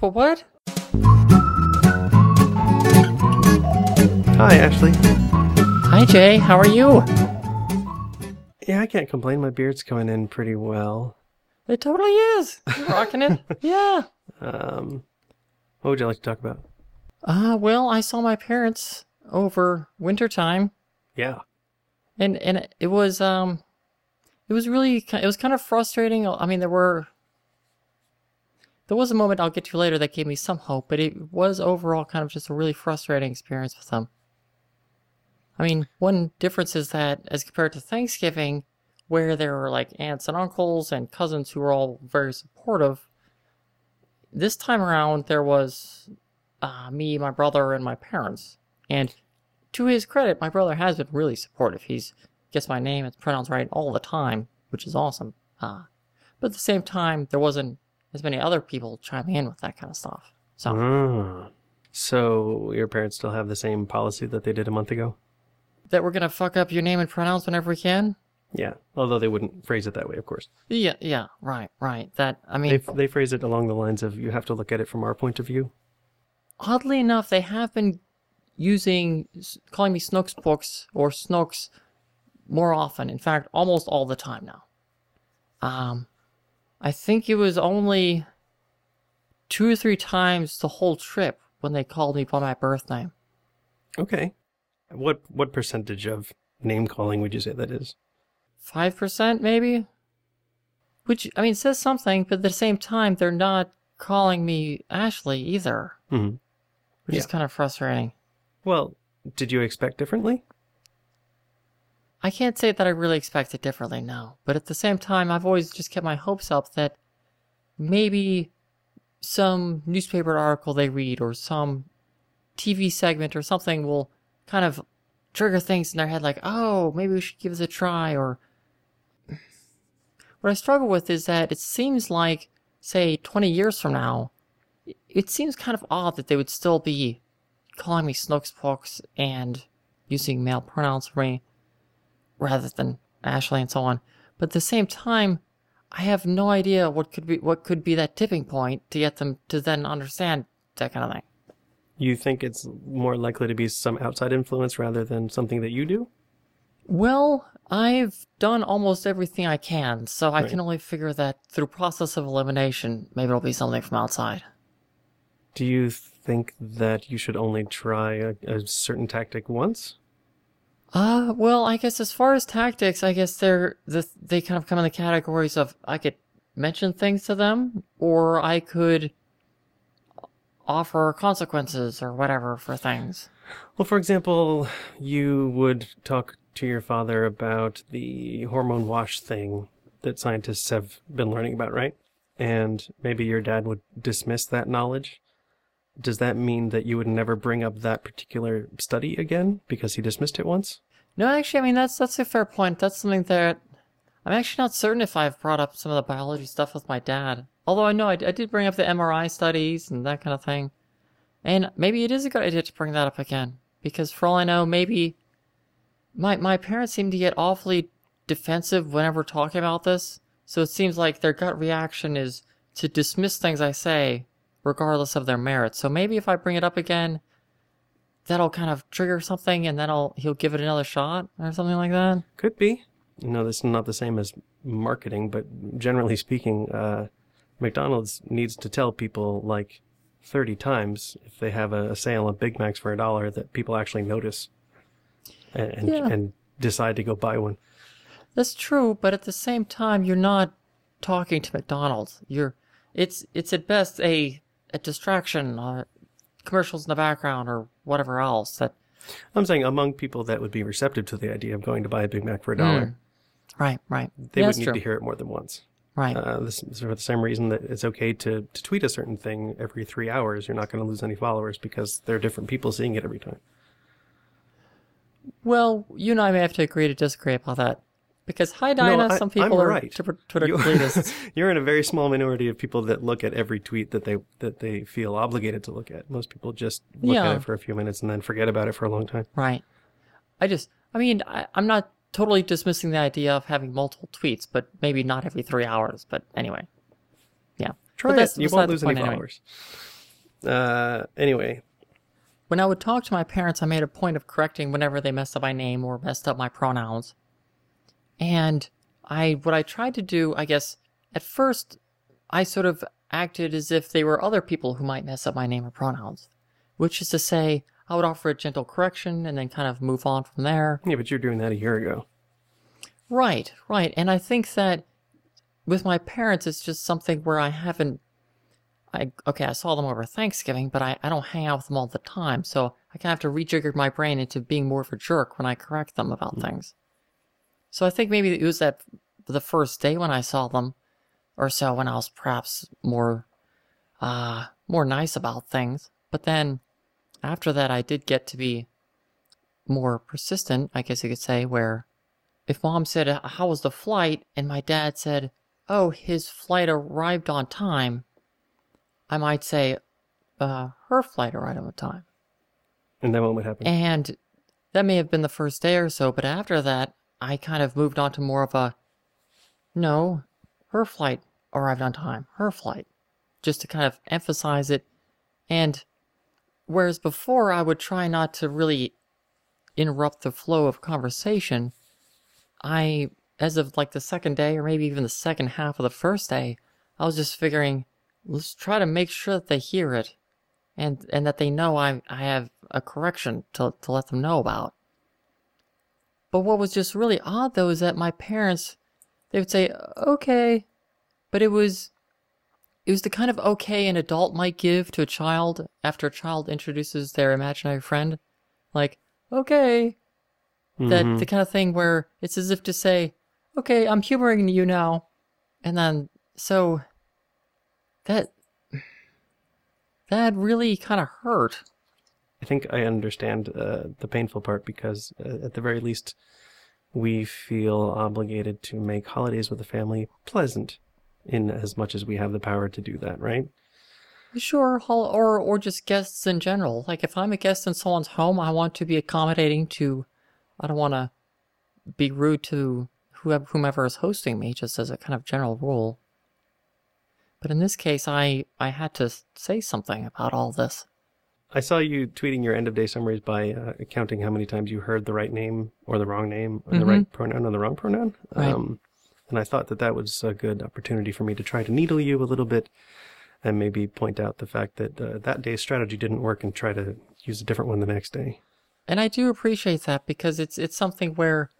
But what? Hi, Ashley. Hi, Jay. How are you? Yeah, I can't complain. My beard's coming in pretty well. It totally is. You're rocking it. yeah. Um, what would you like to talk about? Uh, well, I saw my parents over wintertime, Yeah. and and it was um, it was really ki- it was kind of frustrating. I mean, there were there was a moment I'll get to later that gave me some hope, but it was overall kind of just a really frustrating experience with them. I mean, one difference is that as compared to Thanksgiving, where there were like aunts and uncles and cousins who were all very supportive, this time around there was uh, me, my brother, and my parents. And to his credit, my brother has been really supportive. He's gets my name and pronouns right all the time, which is awesome. Uh, but at the same time, there wasn't as many other people chiming in with that kind of stuff. So Ah. So your parents still have the same policy that they did a month ago? that we're gonna fuck up your name and pronouns whenever we can. Yeah. Although they wouldn't phrase it that way, of course. Yeah, yeah, right, right. That I mean, They they phrase it along the lines of you have to look at it from our point of view. oddly enough, they have been using calling me Snooks books or Snooks more often. In fact, almost all the time now. Um, I think it was only two or three times the whole trip when they called me by my birth name. Okay. What what percentage of name calling would you say that is? Five percent, maybe. Which I mean says something, but at the same time, they're not calling me Ashley either, hmm which is kind of frustrating. Well, did you expect differently? I can't say that I really expected differently now, but at the same time, I've always just kept my hopes up that maybe some newspaper article they read or some TV segment or something will kind of trigger things in their head like, oh, maybe we should give this a try. Or what I struggle with is that it seems like, say, 20 years from now, it- it seems kind of odd that they would still be calling me Snooks Pooks and using male pronouns for me rather than Ashley and so on. But at the same time, I have no idea what could be what could be that tipping point to get them to then understand that kind of thing. You think it's more likely to be some outside influence rather than something that you do? Well, I've done almost everything I can, so I Right. can only figure that through process of elimination, maybe it'll be something from outside. Do you think that you should only try a, a certain tactic once? Uh, well, I guess as far as tactics, I guess they're the they kind of come in the categories of I could mention things to them, or I could offer consequences or whatever for things. Well, for example, you would talk to your father about the hormone wash thing that scientists have been learning about, right? And maybe your dad would dismiss that knowledge. Does that mean that you would never bring up that particular study again because he dismissed it once? No, actually, I mean that's that's a fair point. That's something that I'm actually not certain if I've brought up some of the biology stuff with my dad. Although I know I, I did bring up the MRI studies and that kind of thing, and maybe it is a good idea to bring that up again because for all I know, maybe my my parents seem to get awfully defensive whenever talking about this. So it seems like their gut reaction is to dismiss things I say, regardless of their merits. So maybe if I bring it up again, that'll kind of trigger something, and then I'll he'll give it another shot or something like that. Could be. No, this is not the same as marketing, but generally speaking, uh, McDonald's needs to tell people like 30 times if they have a, a sale on Big Macs for a dollar that people actually notice and, and, Yeah. and decide to go buy one. That's true, but at the same time, you're not talking to McDonald's. You're it's it's at best a a distraction, uh, commercials in the background or whatever else that I'm saying among people that would be receptive to the idea of going to buy a Big Mac for a dollar, Right, right. they Yeah, would need true. to hear it more than once. Right. Uh, this is for the same reason that it's okay to, to tweet a certain thing every three hours. You're not going to lose any followers because there are different people seeing it every time. well, you and I may have to agree to disagree about that. Because hi Dinah, I- some I'm people are right. Twitter, You- completists. You're in a very small minority of people that look at every tweet that they that they feel obligated to look at. Most people just look Yeah. at it for a few minutes and then forget about it for a long time. Right. I just, I mean, I, I'm not totally dismissing the idea of having multiple tweets, but maybe not every three hours. But anyway, yeah. Try that's it. You won't lose any anyway. followers. Uh, anyway, When I would talk to my parents, I made a point of correcting whenever they messed up my name or messed up my pronouns. And I, what I tried to do, I guess, at first, I sort of acted as if they were other people who might mess up my name or pronouns. Which is to say, I would offer a gentle correction and then kind of move on from there. yeah, but you're doing that a year ago. Right, right. And I think that with my parents, it's just something where I haven't. I okay, I saw them over Thanksgiving, but I, I don't hang out with them all the time, so I kind of have to rejigger my brain into being more of a jerk when I correct them about mm. things. So I think maybe it was that the first day when I saw them, or so when I was perhaps more, uh, more nice about things. But then after that, I did get to be more persistent, I guess you could say, where if mom said, "Uh, How was the flight? and my dad said, Oh, his flight arrived on time, I might say, uh, Her flight arrived on time. And then what would happen? And that may have been the first day or so, but after that, I kind of moved on to more of a no, her flight arrived on time, her flight, just to kind of emphasize it. And whereas before I would try not to really interrupt the flow of conversation, I, as of like the second day or maybe even the second half of the first day, I was just figuring, let's try to make sure that they hear it and and that they know I I have a correction to to let them know about. But what was just really odd though is that my parents they would say okay, but it was it was the kind of okay an adult might give to a child after a child introduces their imaginary friend, like okay, that Mhm. the kind of thing where it's as if to say, okay, I'm humoring you now, and then so that that really kind of hurt. I think I understand uh, the painful part because, uh, at the very least, we feel obligated to make holidays with the family pleasant, in as much as we have the power to do that, right? Sure, or or just guests in general. Like if I'm a guest in someone's home, I want to be accommodating to. I don't want to be rude to whoever whomever is hosting me, just as a kind of general rule. But in this case, I I had to say something about all this. I saw you tweeting your end of day summaries by uh, counting how many times you heard the right name or the wrong name, or the right pronoun or the wrong pronoun. Right. Um, and I thought that that was a good opportunity for me to try to needle you a little bit and maybe point out the fact that uh, that day's strategy didn't work and try to use a different one the next day. And I do appreciate that because it's it's something where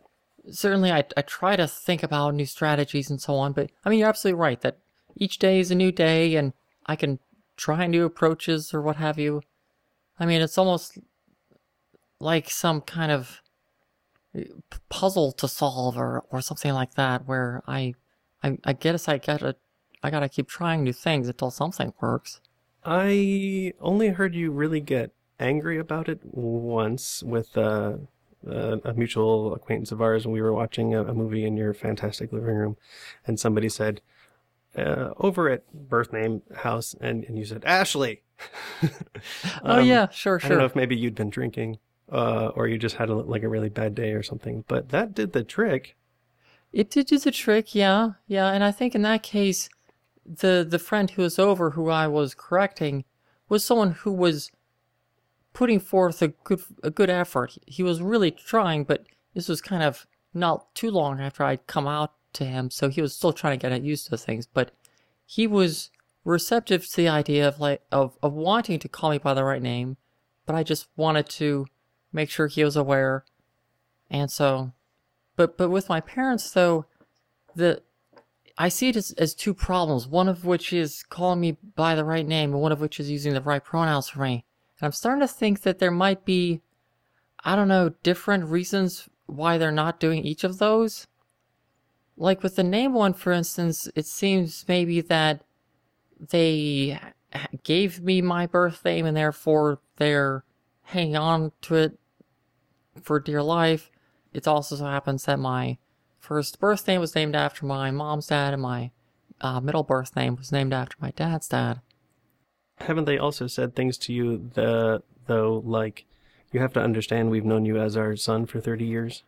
certainly I I try to think about new strategies and so on, but I mean you're absolutely right that each day is a new day and I can try new approaches or what have you. I mean it's almost like some kind of uh, puzzle to solve or or something like that where I I, I guess I gotta I gotta keep trying new things until something works. I only heard you really get angry about it once with uh, uh, a mutual acquaintance of ours when we were watching a, a movie in your fantastic living room, and somebody said, uh, "Over at birth name house," and, and you said, "Ashley." Oh Um, yeah, sure, sure. I don't know if maybe you'd been drinking, uh, or you just had a, like a really bad day or something, but that did the trick. It did do the trick, yeah, yeah, and I think in that case, the the friend who was over, who I was correcting, was someone who was putting forth a good a good effort. He was really trying, but this was kind of not too long after I'd come out to him, so he was still trying to get used to things. But he was receptive to the idea of like of of wanting to call me by the right name, but I just wanted to make sure he was aware, and so but but with my parents though, the I see it as, as two problems. One of which is calling me by the right name, and one of which is using the right pronouns for me. And I'm starting to think that there might be, I don't know, different reasons why they're not doing each of those. Like with the name one, for instance, it seems maybe that they gave me my birth name and therefore they're hanging on to it for dear life. It also so happens that my first birth name was named after my mom's dad, and my uh, middle birth name was named after my dad's dad. Haven't they also said things to you the though like you have to understand we've known you as our son for 30 years,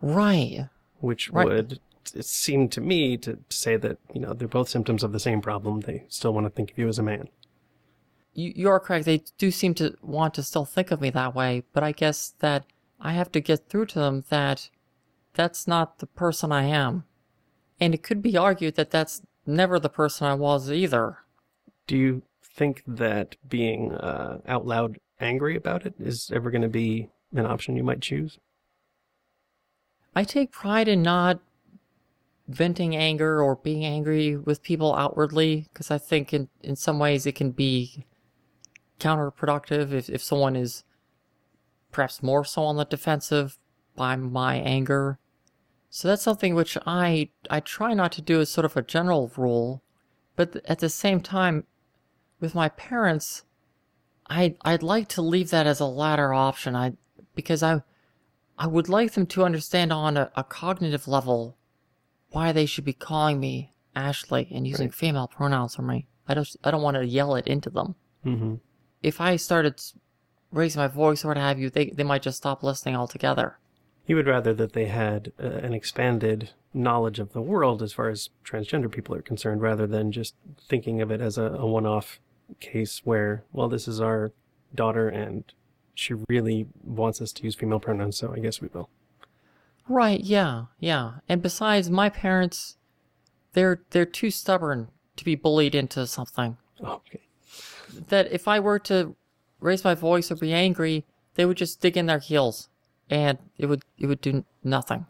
Right. which Right. would it seemed to me to, say that you know they're both symptoms of the same problem. They still want to think of you as a man. You, you are correct. They do seem to want to still think of me that way, but I guess that I have to get through to them that that's not the person I am. And it could be argued that that's never the person I was either. Do you think that being uh, out loud angry about it is ever going to be an option you might choose? I take pride in not venting anger or being angry with people outwardly because I think in, in some ways it can be counterproductive if, if someone is perhaps more so on the defensive by my anger. So that's something which I I try not to do as sort of a general rule, but at the same time, with my parents, I I'd like to leave that as a latter option. I because I I would like them to understand on a, a cognitive level why they should be calling me Ashley and using Right. female pronouns for me. I don't I don't want to yell it into them. Mm-hmm. If I started raising my voice or what have you, they they might just stop listening altogether. You would rather that they had uh, an expanded knowledge of the world as far as transgender people are concerned, rather than just thinking of it as a, a one-off case where, well, this is our daughter and she really wants us to use female pronouns, so I guess we will. Right, yeah, yeah. And besides, my parents, they're they're too stubborn to be bullied into something. Okay. That if I were to raise my voice or be angry, they would just dig in their heels, and it would it would do nothing.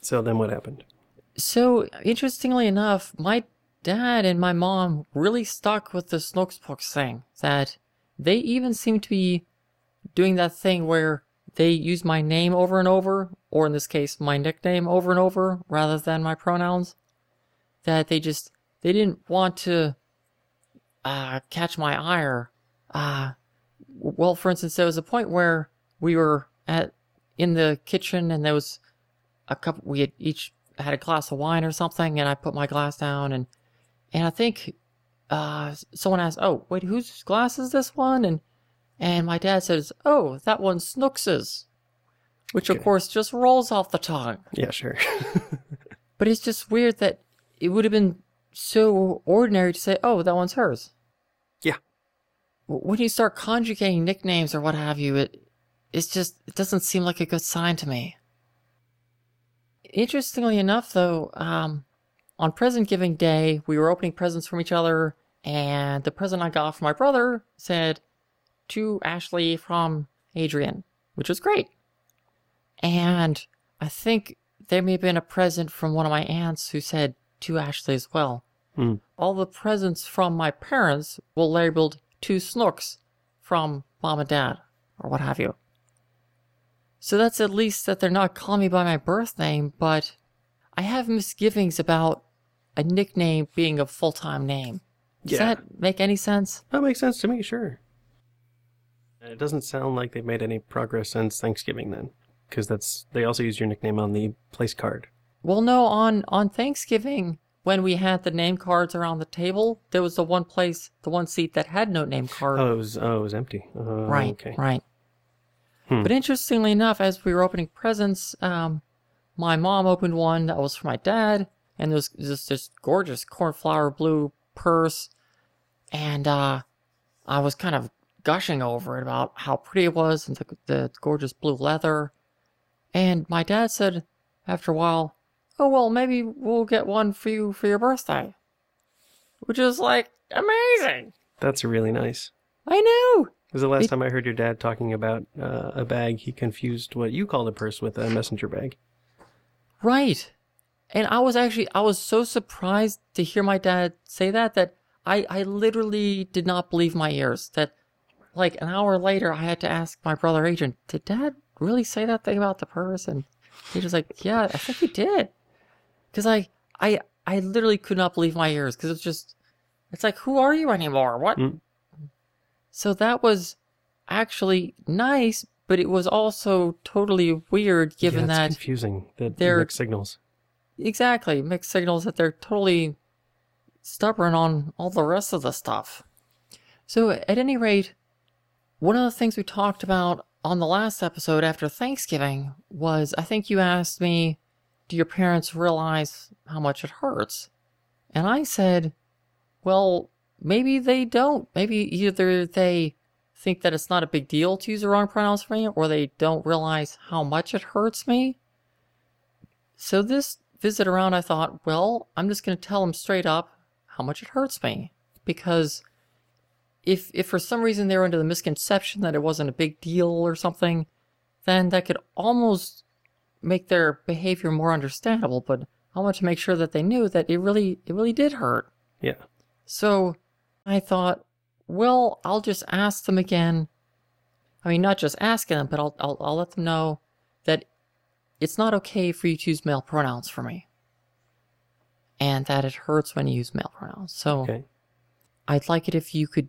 So then what happened? So interestingly enough, my dad and my mom really stuck with the Snooksbooks thing. That they even seem to be doing that thing where they use my name over and over, or in this case, my nickname over and over, rather than my pronouns. That they just they didn't want to uh, catch my ire. Uh, well, for instance, there was a point where we were at in the kitchen and there was a couple we had each had a glass of wine or something and I put my glass down and and I think uh someone asked, "Oh, wait, whose glass is this one?" and and my dad says, "Oh, that one's Snooks's." Which of course just rolls off the tongue. Yeah, sure. But it's just weird that it would have been so ordinary to say, "Oh, that one's hers." Yeah. When you start conjugating nicknames or what have you, it it's just it doesn't seem like a good sign to me. Interestingly enough, though, um, on present giving day, we were opening presents from each other, and the present I got from my brother said, "To Ashley from Adrian," which was great. And I think there may have been a present from one of my aunts who said to Ashley as well. Hmm. All the presents from my parents were labeled to Snooks from mom and dad, or what have you. So that's at least that they're not calling me by my birth name, but I have misgivings about a nickname being a full time name. Does Yeah. that make any sense? that makes sense to me, sure. It doesn't sound like they've made any progress since Thanksgiving then, because that's they also use your nickname on the place card. Well, no, on on Thanksgiving when we had the name cards around the table, there was the one place, the one seat that had no name card. Oh, it was oh, it was empty. Uh, right, Okay. right. Hmm. But interestingly enough, as we were opening presents, um, my mom opened one that was for my dad, and there was this this gorgeous cornflower blue purse, and uh, I was kind of gushing over it about how pretty it was and the, the gorgeous blue leather. And my dad said after a while, "Oh well, maybe we'll get one for you for your birthday," which is like amazing. That's really nice. I know. Was the last It- time I heard your dad talking about uh, a bag, he confused what you called a purse with a messenger bag. Right. And I was actually I was so surprised to hear my dad say that that I I literally did not believe my ears. That like an hour later I had to ask my brother Adrian, did dad really say that thing about the purse? And he was like, Yeah, I think he did. Cause I I I literally could not believe my ears because it's just it's like who are you anymore? What? Mm. So that was actually nice, but it was also totally weird given yeah, that confusing. The they're- mixed signals. Exactly. Mixed signals that they're totally stubborn on all the rest of the stuff. So, at any rate, one of the things we talked about on the last episode after Thanksgiving was I think you asked me do your parents realize how much it hurts? And I said, well, maybe they don't. Maybe either they think that it's not a big deal to use the wrong pronouns for me, or they don't realize how much it hurts me. So this visit around, I thought, well, I'm just going to tell them straight up how much it hurts me. Because if, if for some reason they were under the misconception that it wasn't a big deal or something, then that could almost make their behavior more understandable. But I want to make sure that they knew that it really, it really did hurt. Yeah. So I thought, well, I'll just ask them again. I mean, not just asking them, but I'll, I'll, I'll let them know that it's not okay for you to use male pronouns for me. And that it hurts when you use male pronouns. So Okay. I'd like it if you could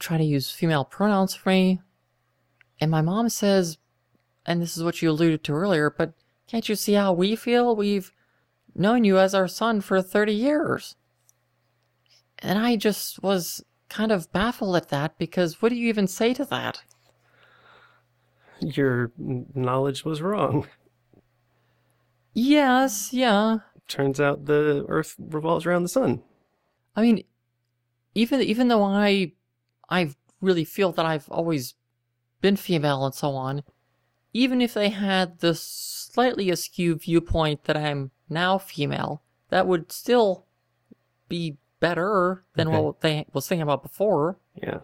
try to use female pronouns for me. And my mom says, and this is what you alluded to earlier, but can't you see how we feel? We've known you as our son for 30 years. And I just was kind of baffled at that because what do you even say to that? Your knowledge was wrong. Yes, yeah. Turns out the Earth revolves around the sun. I mean, even even though I I really feel that I've always been female and so on, even if they had the slightly askew viewpoint that I'm now female, that would still be better than Okay. what they was thinking about before, Yeah.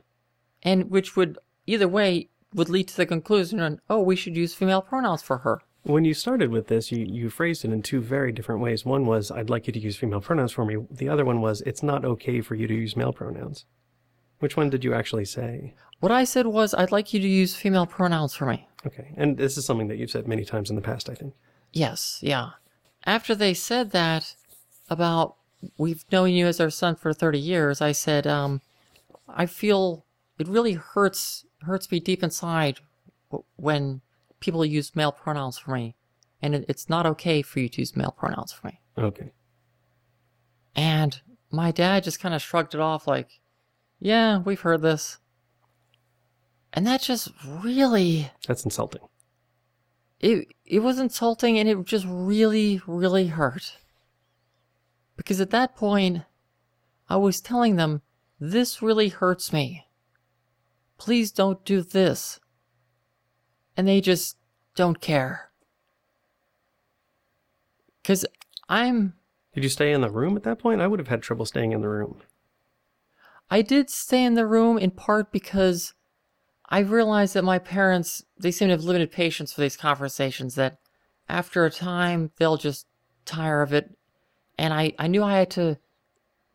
and which would either way would lead to the conclusion on oh we should use female pronouns for her. When you started with this, you, you phrased it in two very different ways. One was, I'd like you to use female pronouns for me. The other one was, it's not okay for you to use male pronouns. Which one did you actually say? What I said was I'd like you to use female pronouns for me. Okay. And this is something that you've said many times in the past, I think. Yes, yeah. After they said that about we've known you as our son for 30 years, I said, um, I feel it really hurts hurts me deep inside when people use male pronouns for me, and it, it's not okay for you to use male pronouns for me. Okay. And my dad just kind of shrugged it off, like, "Yeah, we've heard this." And that just really That's insulting. it it was insulting and it just really really hurt because at that point i was telling them this really hurts me please don't do this and they just don't care because i'm Did you stay in the room at that point? I would have had trouble staying in the room. I did stay in the room in part because I realized that my parents, they seem to have limited patience for these conversations, that after a time, they'll just tire of it. And I, I knew I had to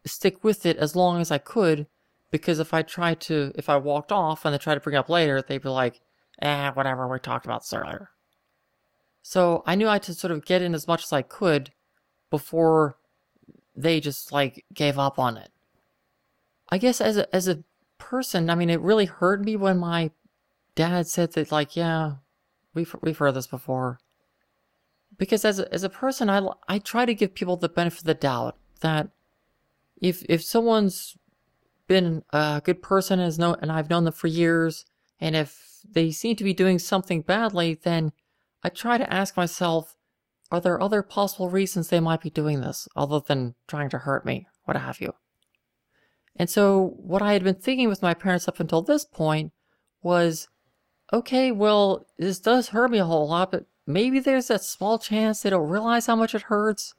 stick with it as long as I could, because if I tried to, if I walked off and they tried to bring it up later, they'd be like, eh, whatever, we talked about this earlier. So I knew I had to sort of get in as much as I could before they just like gave up on it. I guess as a as a person, I mean, it really hurt me when my dad said that, like, yeah, we've we've heard this before. Because as a, as a person, I, I try to give people the benefit of the doubt that if if someone's been a good person and, known, and I've known them for years, and if they seem to be doing something badly, then I try to ask myself, are there other possible reasons they might be doing this other than trying to hurt me, what have you? And so, what I had been thinking with my parents up until this point was okay, well, this does hurt me a whole lot, but maybe there's that small chance they don't realize how much it hurts,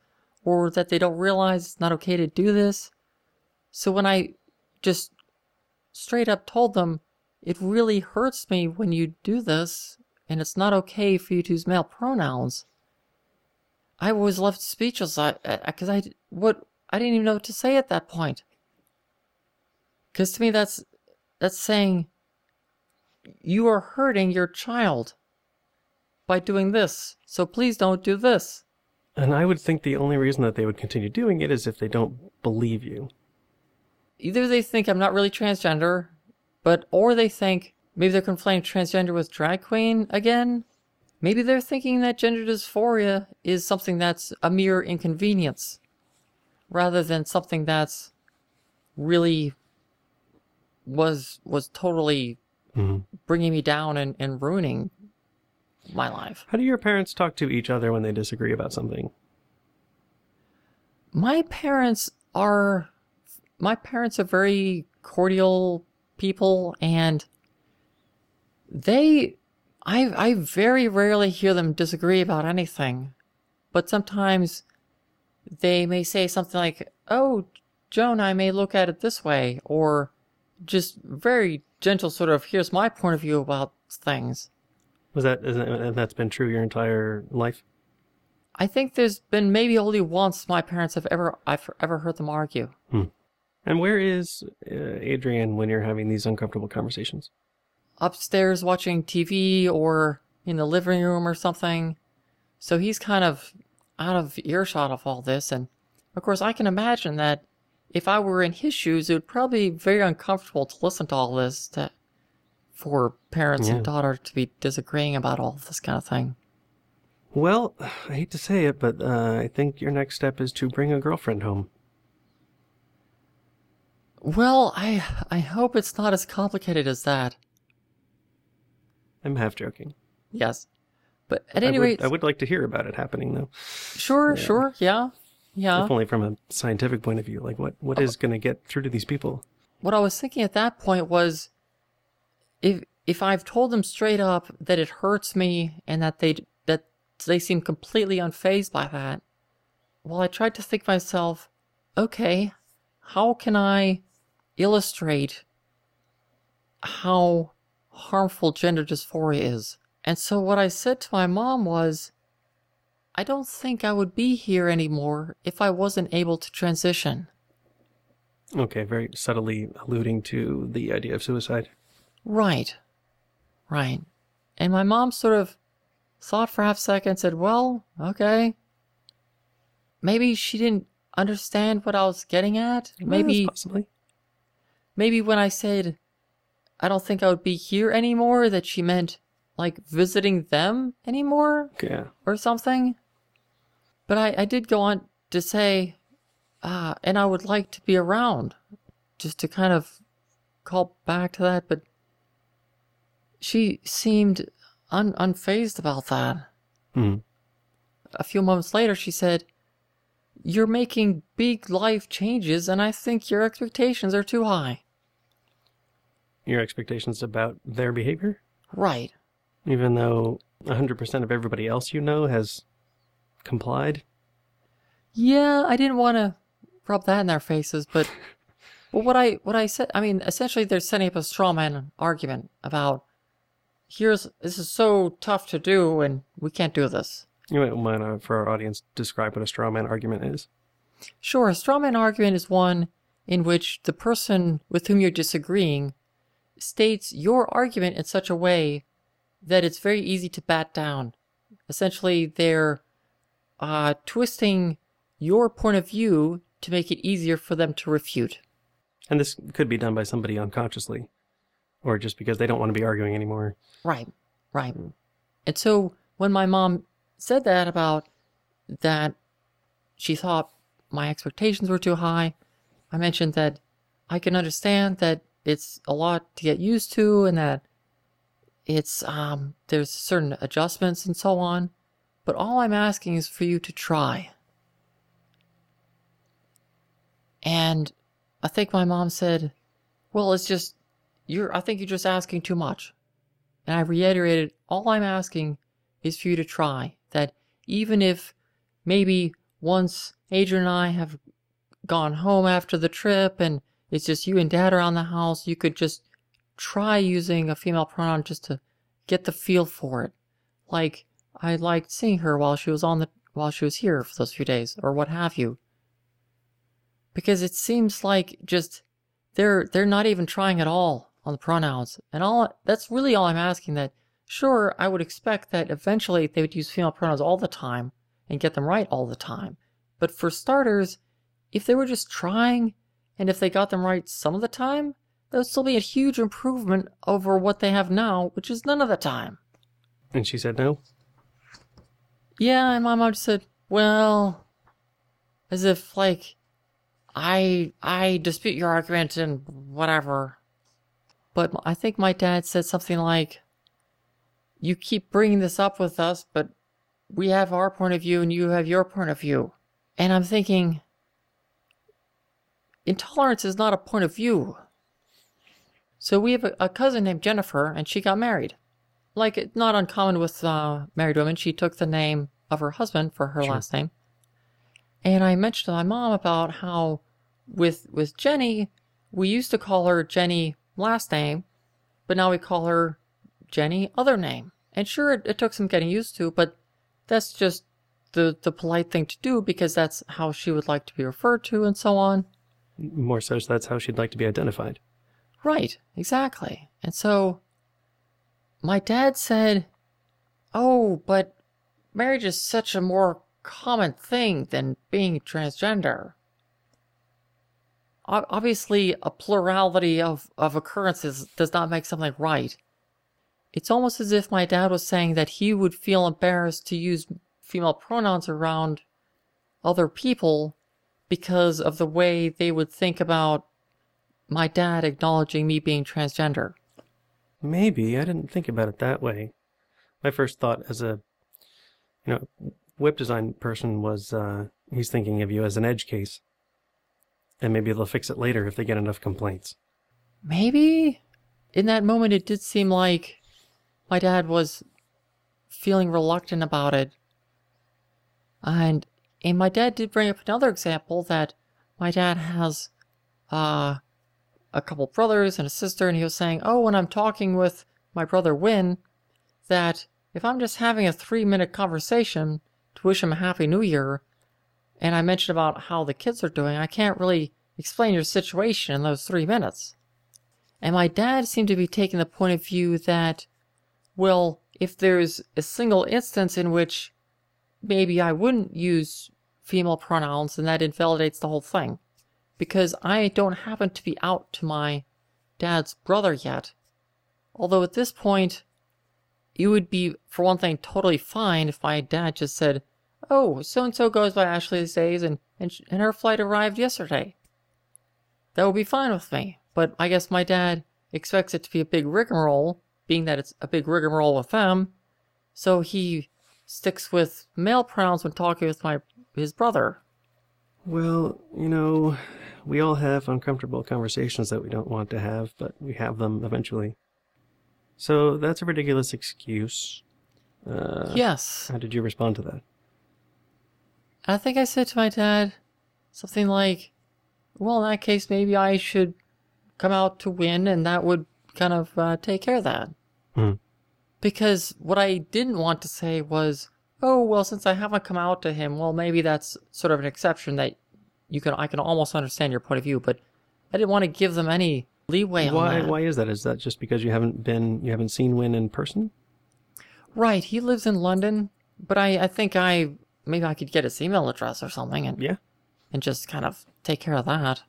or that they don't realize it's not okay to do this. So, when I just straight up told them, it really hurts me when you do this, and it's not okay for you to use male pronouns. I was left speechless because I, what I didn't even know what to say at that point. Because to me, that's that's saying you are hurting your child by doing this. So please don't do this. And I would think the only reason that they would continue doing it is if they don't believe you. Either they think I'm not really transgender, but or they think maybe they're conflating transgender with drag queen again. Maybe they're thinking that gender dysphoria is something that's a mere inconvenience rather than something that's really was was totally Mhm. bringing me down and, and ruining my life. How do your parents talk to each other when they disagree about something? my parents are my parents are very cordial people and they I I very rarely hear them disagree about anything. But sometimes they may say something like, "Oh, Joan, I may look at it this way," or just very gentle sort of, "Here's my point of view about things." Was that that's been true your entire life? I think there's been maybe only once my parents have ever I've ever heard them argue. And where is uh, Adrian when you're having these uncomfortable conversations? Upstairs watching TV or in the living room or something. So he's kind of out of earshot of all this and of course I can imagine that if I were in his shoes it would probably be very uncomfortable to listen to all this to, for parents Yeah. and daughter to be disagreeing about all this kind of thing. Well, I hate to say it, but uh, I think your next step is to bring a girlfriend home. Well, I I hope it's not as complicated as that. I'm half joking. Yes. But at I any would, rate, I would like to hear about it happening, though. sure, Yeah. sure, yeah. Yeah. If only from a scientific point of view. Like, what, what is going to get through to these people? What I was thinking at that point was if if I've told them straight up that it hurts me and that they that they seem completely unfazed by that, well, I tried to think myself, okay, how can I illustrate how harmful gender dysphoria is? And so what I said to my mom was, I don't think I would be here anymore if I wasn't able to transition. Okay, very subtly alluding to the idea of suicide. Right. Right. And my mom sort of thought for half a second and said, Well, okay. Maybe she didn't understand what I was getting at. Maybe possibly. maybe when I said I don't think I would be here anymore, that she meant like visiting them anymore Yeah. or something. But I, I did go on to say, uh, and I would like to be around just to kind of call back to that, but she seemed un- unfazed about that. Hmm. A few moments later, she said, You're making big life changes, and I think your expectations are too high. Your expectations about their behavior? Right. Even though 100% of everybody else you know has complied? Yeah, I didn't want to rub that in their faces, but what I what I said, I mean, essentially they're setting up a straw man argument about here's this is so tough to do and we can't do this. You might want to, for our audience, describe what a straw man argument is. Sure, a straw man argument is one in which the person with whom you're disagreeing states your argument in such a way that it's very easy to bat down. Essentially, they're uh, twisting your point of view to make it easier for them to refute. And this could be done by somebody unconsciously, or just because they don't want to be arguing anymore. Right, right. And so when my mom said that about that she thought my expectations were too high, I mentioned that I can understand that it's a lot to get used to and that it's um there's certain adjustments and so on, but all I'm asking is for you to try. And I think my mom said, "Well, it's just you're I think you're just asking too much." And I reiterated, all I'm asking is for you to try. That even if maybe once Adrian and I have gone home after the trip and it's just you and dad around the house, you could just try using a female pronoun just to get the feel for it. Like I liked seeing her while she was on the while she was here for those few days, or what have you. Because it seems like just they're they're not even trying at all on the pronouns. And all that's really all I'm asking that sure I would expect that eventually they would use female pronouns all the time and get them right all the time. But for starters, if they were just trying and if they got them right some of the time, that would still be a huge improvement over what they have now, which is none of the time. And she said no? Yeah, and my mom just said, "Well," as if like, I I dispute your argument and whatever. But I think my dad said something like, "You keep bringing this up with us, but we have our point of view and you have your point of view." And I'm thinking, intolerance is not a point of view. So we have a, a cousin named Jennifer, and she got married. Like, it's not uncommon with uh, married women. She took the name of her husband for her Sure. last name. And I mentioned to my mom about how with with Jenny, we used to call her Jenny last name, but now we call her Jenny other name. And sure, it, it took some getting used to, but that's just the the polite thing to do because that's how she would like to be referred to and so on. More so, that's how she'd like to be identified. Right, exactly. And so my dad said, Oh, but marriage is such a more common thing than being transgender. O- Obviously, a plurality of, of occurrences does not make something right. It's almost as if my dad was saying that he would feel embarrassed to use female pronouns around other people because of the way they would think about my dad acknowledging me being transgender. Maybe I didn't think about it that way. My first thought as a, you know, web design person was uh, he's thinking of you as an edge case, and maybe they'll fix it later if they get enough complaints. Maybe in that moment it did seem like my dad was feeling reluctant about it. And and my dad did bring up another example that my dad has uh a couple brothers and a sister and he was saying, "Oh, when I'm talking with my brother Win, that if I'm just having a 3-minute conversation to wish him a happy new year and I mentioned about how the kids are doing, I can't really explain your situation in those 3 minutes." And my dad seemed to be taking the point of view that, well, if there's a single instance in which maybe I wouldn't use female pronouns, then that invalidates the whole thing. Because I don't happen to be out to my dad's brother yet. Although at this point, it would be, for one thing, totally fine if my dad just said, Oh, so and so goes by Ashley these days, and, and, and her flight arrived yesterday. That would be fine with me. But I guess my dad expects it to be a big rigmarole, being that it's a big rigmarole with them. So he sticks with male pronouns when talking with my his brother. Well, you know, we all have uncomfortable conversations that we don't want to have, but we have them eventually. So that's a ridiculous excuse. Uh, yes. How did you respond to that? I think I said to my dad something like, well, in that case, maybe I should come out to Win, and that would kind of uh, take care of that. Hmm. Because what I didn't want to say was, oh, well, since I haven't come out to him, well, maybe that's sort of an exception that you can, I can almost understand your point of view, but I didn't want to give them any leeway on Why? that. Why is that? Is that just because you haven't been, you haven't seen Win in person? Right, he lives in London, but I, I think I, maybe I could get his email address or something and Yeah. and just kind of take care of that.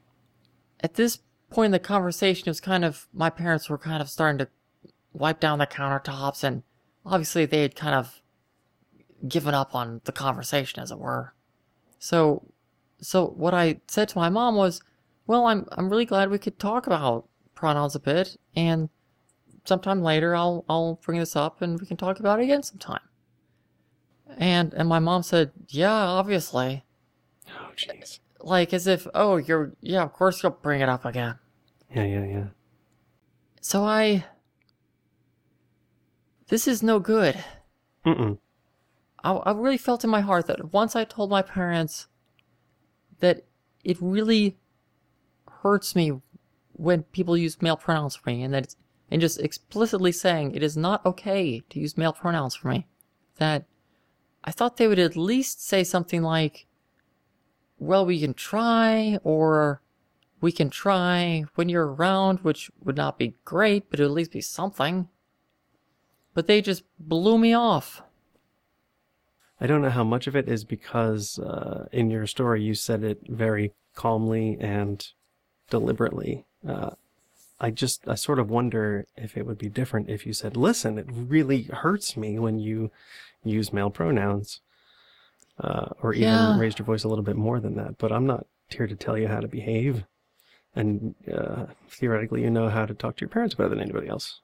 At this point in the conversation, it was kind of my parents were kind of starting to wipe down the countertops, and obviously they had kind of given up on the conversation, as it were. So, so what I said to my mom was, "Well, I'm I'm really glad we could talk about pronouns a bit, and sometime later I'll I'll bring this up and we can talk about it again sometime." And and my mom said, "Yeah, obviously." Oh, jeez. like as if oh you're yeah of course you'll bring it up again Yeah, yeah, yeah. so i this is no good Mm-mm. I, I really felt in my heart that once i told my parents that it really hurts me when people use male pronouns for me and that and just explicitly saying it is not okay to use male pronouns for me that i thought they would at least say something like well we can try or we can try when you're around which would not be great but it would at least be something. But they just blew me off I don't know how much of it is because uh, in your story you said it very calmly and deliberately. Uh, I just, I sort of wonder if it would be different if you said, listen, it really hurts me when you use male pronouns. Uh, or even Yeah. raised your voice a little bit more than that. But I'm not here to tell you how to behave. And uh, theoretically, you know how to talk to your parents better than anybody else.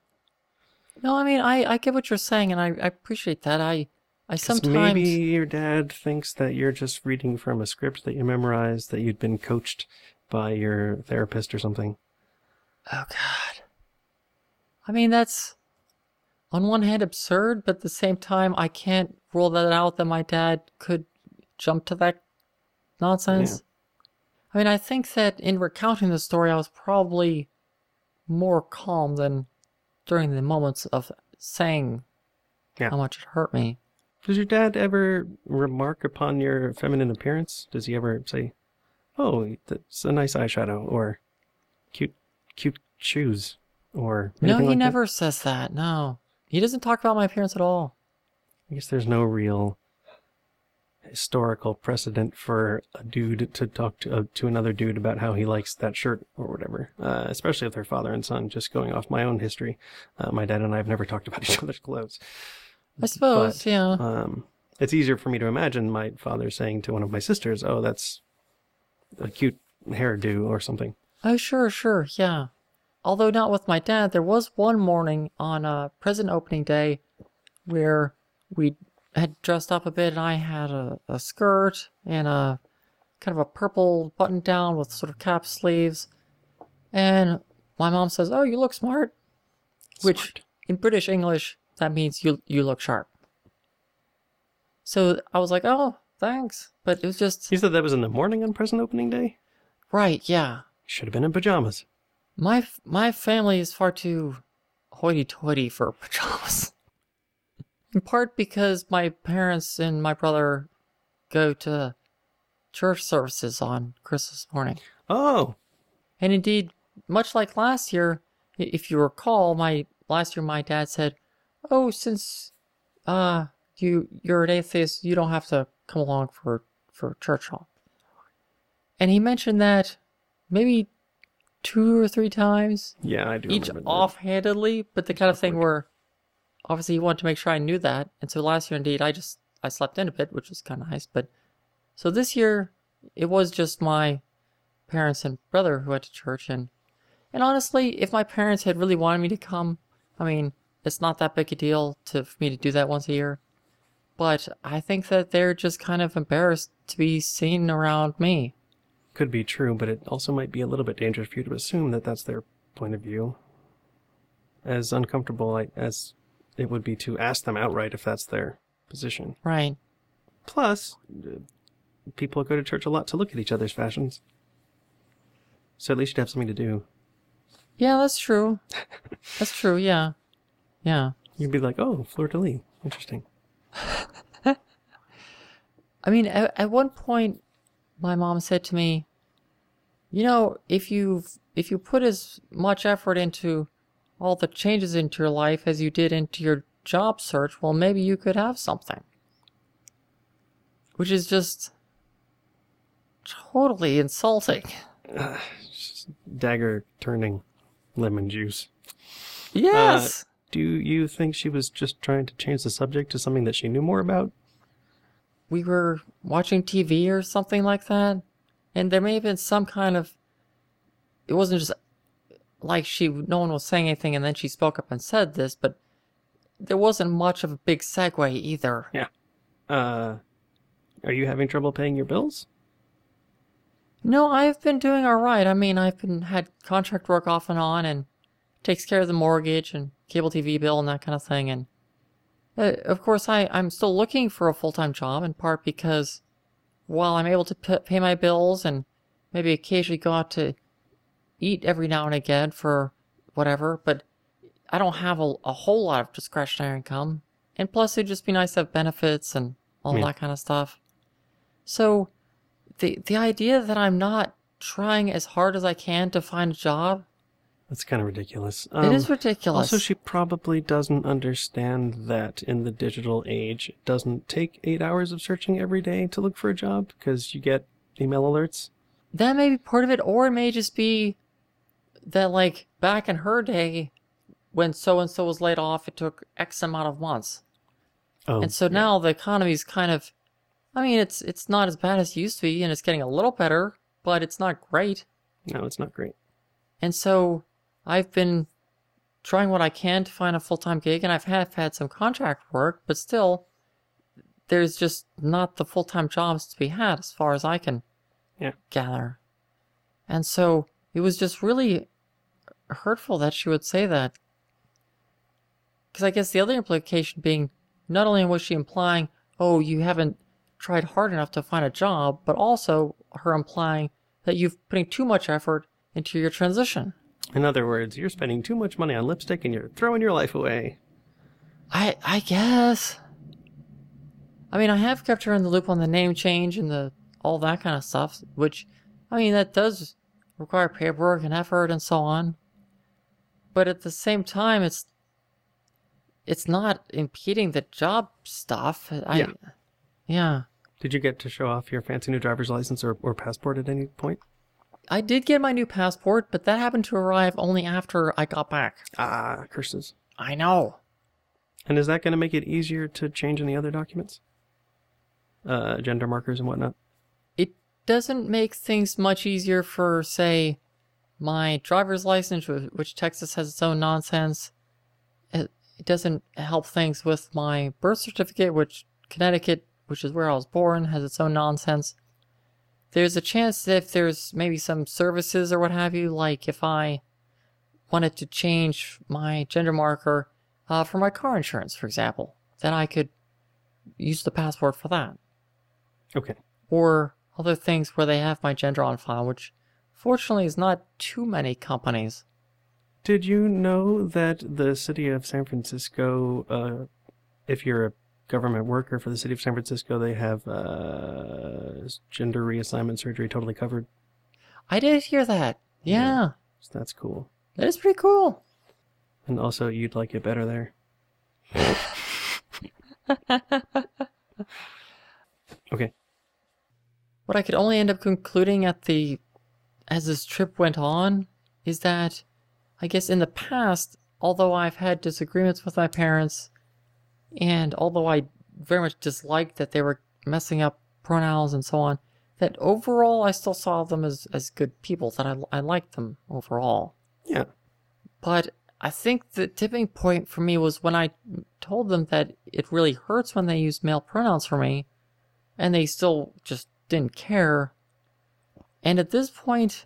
No, I mean I, I get what you're saying, and I, I appreciate that. I I sometimes maybe your dad thinks that you're just reading from a script that you memorized, that you'd been coached by your therapist or something. Oh God. I mean, that's on one hand absurd, but at the same time, I can't rule that out that my dad could jump to that nonsense. I mean, I think that in recounting the story, I was probably more calm than during the moments of saying Yeah. how much it hurt me. Does your dad ever remark upon your feminine appearance? Does he ever say, "Oh, that's a nice eyeshadow," or "cute, cute shoes," or No, he like that? never says that. No. He doesn't talk about my appearance at all. I guess there's no real historical precedent for a dude to talk to uh, to another dude about how he likes that shirt or whatever. Uh, especially if they're father and son. Just going off my own history, uh, my dad and I have never talked about each other's clothes. I suppose, But, yeah. Um, it's easier for me to imagine my father saying to one of my sisters, "Oh, that's a cute hairdo" or something. Oh, sure, sure, yeah. Although not with my dad, there was one morning on uh, present opening day where we had dressed up a bit, and I had a, a skirt and a kind of a purple button down with sort of cap sleeves. And my mom says, "Oh, you look smart," which in British English that means you you look sharp. So I was like, "Oh, thanks," but it was just You said that was in the morning on present opening day. right, yeah. Should have been in pajamas. My my family is far too hoity-toity for pajamas. In part because my parents and my brother go to church services on Christmas morning. Oh, And indeed, much like last year, if you recall, my last year my dad said, "Oh, since uh you you're an atheist, you don't have to come along for for church hall." And he mentioned that maybe two or three times yeah, I do. each offhandedly, but the kind of thing where obviously he wanted to make sure I knew that. And so last year, indeed, I just I slept in a bit, which was kind of nice. But so this year, it was just my parents and brother who went to church, and and honestly, if my parents had really wanted me to come, I mean, it's not that big a deal to for me to do that once a year. But I think that they're just kind of embarrassed to be seen around me. could be true, but it also might be a little bit dangerous for you to assume that that's their point of view. As uncomfortable I- as it would be to ask them outright if that's their position. Right. Plus, uh, people go to church a lot to look at each other's fashions. So at least you'd have something to do. Yeah, that's true. That's true. Yeah. Yeah. You'd be like, oh, fleur de lis. Interesting. I mean, at, at one point, my mom said to me, "You know, if you if you put as much effort into all the changes into your life as you did into your job search, well, maybe you could have something." Which is just totally insulting. Dagger turning lemon juice. Yes. Uh, Do you think she was just trying to change the subject to something that she knew more about? we were watching TV or something like that, and there may have been some kind of. It wasn't just like she, no one was saying anything, and then she spoke up and said this, but there wasn't much of a big segue either. Yeah. Uh, are you having trouble paying your bills? No, I've been doing all right. I mean, I've been had contract work off and on, and takes care of the mortgage and cable TV bill and that kind of thing. And uh, of course, I I'm still looking for a full time job in part because while I'm able to p- pay my bills and maybe occasionally go out to eat every now and again for whatever, but I don't have a, a whole lot of discretionary income. And plus, it'd just be nice to have benefits and all Yeah. that kind of stuff. So, the the idea that I'm not trying as hard as I can to find a job, That's kind of ridiculous. it is Um, ridiculous. Also, she probably doesn't understand that in the digital age, it doesn't take eight hours of searching every day to look for a job because you get email alerts. that may be part of it, or it may just be that, like, back in her day, when so and so was laid off, it took X amount of months. Oh, and so yeah. now the economy's kind of, I mean, it's it's not as bad as it used to be, and it's getting a little better, but it's not great. no, it's not great. And so I've been trying what I can to find a full time gig, and I've have had some contract work, but still, there's just not the full time jobs to be had as far as I can Yeah. gather. And so it was just really hurtful that she would say that. Because I guess the other implication being not only was she implying, oh, you haven't tried hard enough to find a job, but also her implying that you've putting too much effort into your transition. In other words, you're spending too much money on lipstick and you're throwing your life away. I I guess. I mean, I have kept her in the loop on the name change and the all that kind of stuff, which I mean that does require paperwork and effort and so on. But at the same time, it's it's not impeding the job stuff. I, Yeah. yeah. Did you get to show off your fancy new driver's license or, or passport at any point? I did get my new passport, but that happened to arrive only after I got back. Ah, curses. I know. And is that going to make it easier to change any other documents? Uh, gender markers and whatnot? It doesn't make things much easier for, say, my driver's license, which Texas has its own nonsense. It, it doesn't help things with my birth certificate, which Connecticut, which is where I was born, has its own nonsense. There's a chance that if there's maybe some services or what have you, like if I wanted to change my gender marker uh, for my car insurance, for example, then I could use the passport for that Okay. or other things where they have my gender on file, which fortunately is not too many companies. Did you know that the city of San Francisco, uh, if you're a government worker for the city of San Francisco, they have uh, gender reassignment surgery totally covered? I did hear that. Yeah, So that's cool. that is pretty cool. And also, you'd like it better there. okay. What I could only end up concluding at the as this trip went on is that I guess in the past, although I've had disagreements with my parents, and although I very much disliked that they were messing up pronouns and so on, that overall I still saw them as, as good people, that I, I liked them overall. Yeah. But I think the tipping point for me was when I told them that it really hurts when they use male pronouns for me, and they still just didn't care. And at this point,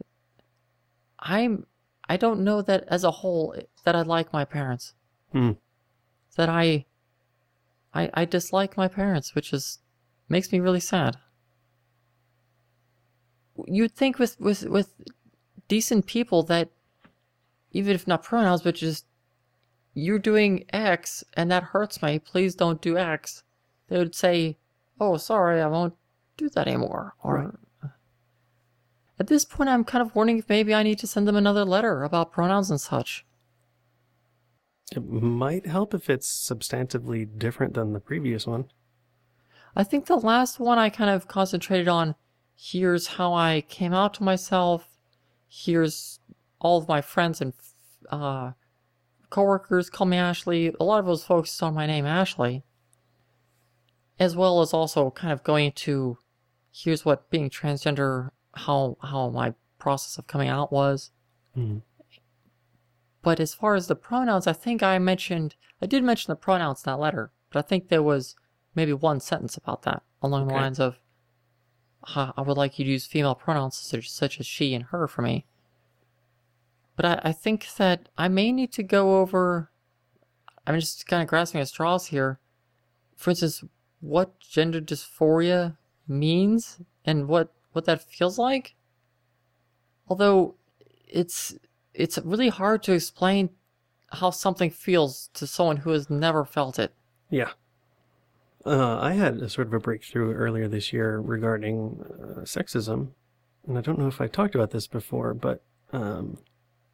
I'm I don't know that as a whole that I like my parents. Hmm. That I I I dislike my parents, which is makes me really sad. You'd think with with with decent people that even if not pronouns, but just you're doing X and that hurts me, please don't do X. They would say, Oh, sorry, I won't do that anymore. Or at this point I'm kind of wondering if maybe I need to send them another letter about pronouns and such. It might help if it's substantively different than the previous one. I think the last one I kind of concentrated on here's how I came out to myself, here's all of my friends and uh, coworkers call me Ashley. A lot of those folks on my name Ashley, as well as also kind of going to here's what being transgender, how how my process of coming out was. Mhm. But as far as the pronouns, I think I mentioned I did mention the pronouns in that letter, but I think there was maybe one sentence about that along the lines of "Ha- I would like you to use female pronouns such, such as she and her for me. But I, I think that I may need to go over. I'm just kind of grasping at straws here. For instance, what gender dysphoria means and what what that feels like. Although it's it's really hard to explain how something feels to someone who has never felt it. Yeah. Uh, I had a sort of a breakthrough earlier this year regarding uh, sexism, and I don't know if I talked about this before, but um,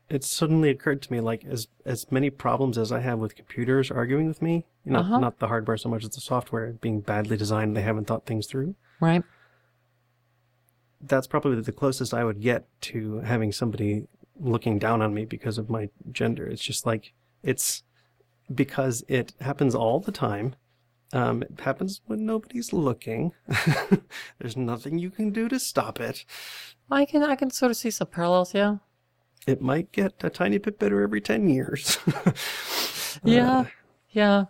it suddenly occurred to me like as as many problems as I have with computers arguing with me, not Uh-huh. not the hardware so much as the software being badly designed, they haven't thought things through. Right? That's probably the closest I would get to having somebody looking down on me because of my gender. It's just like it's because it happens all the time. Um, it happens when nobody's looking. There's nothing you can do to stop it. I can I can sort of see some parallels, yeah. It might get a tiny bit better every 10 years. Yeah, yeah.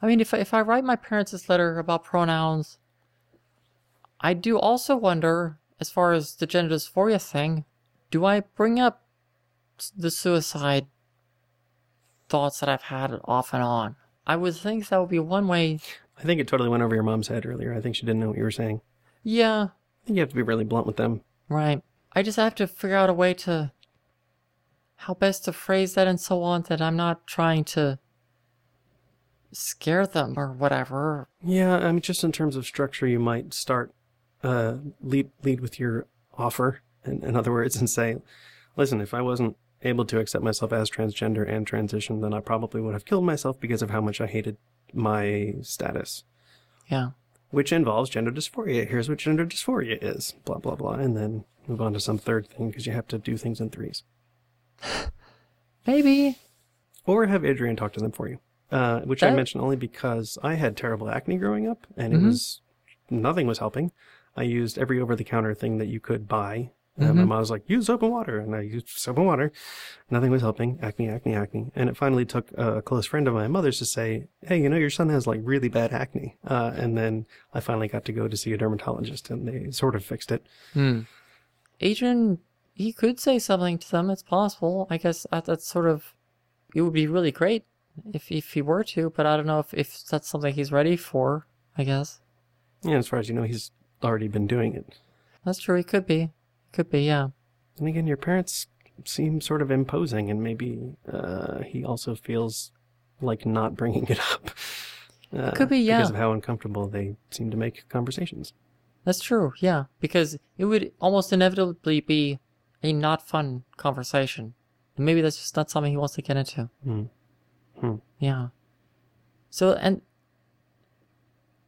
I mean, if I, if I write my parents this letter about pronouns, I do also wonder, as far as the gender dysphoria thing, do I bring up the suicide thoughts that I've had off and on? I would think that would be one way. I think it totally went over your mom's head earlier. I think she didn't know what you were saying. Yeah, I think you have to be really blunt with them. right. I just have to figure out a way to how best to phrase that and so on that I'm not trying to scare them or whatever. Yeah, I mean, just in terms of structure, you might start uh, lead lead with your offer, in, in other words, and say, "Listen, if I wasn't able to accept myself as transgender and transition, then I probably would have killed myself because of how much I hated my status, Yeah. which involves gender dysphoria. Here's what gender dysphoria is, blah blah blah, and then move on to some third thing because you have to do things in threes, Maybe. or have Adrian talk to them for you." Uh, which I That- mention only because I had terrible acne growing up, and it Mhm. was nothing was helping. I used every over-the-counter thing that you could buy. And my Mhm. mom was like, "Use soap and water," and I used soap and water. Nothing was helping. Acne, acne, acne. And it finally took a close friend of my mother's to say, "Hey, you know, your son has like really bad acne." Uh, and then I finally got to go to see a dermatologist, and they sort of fixed it. Hmm. Adrian, he could say something to them. It's possible. I guess that, that's sort of. It would be really great if if he were to, but I don't know if if that's something he's ready for. I guess Yeah, as far as you know, he's already been doing it. that's true. He could be. Could be. Yeah. And again, your parents seem sort of imposing, and maybe uh, he also feels like not bringing it up. Uh, Could be, yeah. Because of how uncomfortable they seem to make conversations. That's true. Yeah, because it would almost inevitably be a not fun conversation, and maybe that's just not something he wants to get into. Hmm. Hmm. Yeah. So, and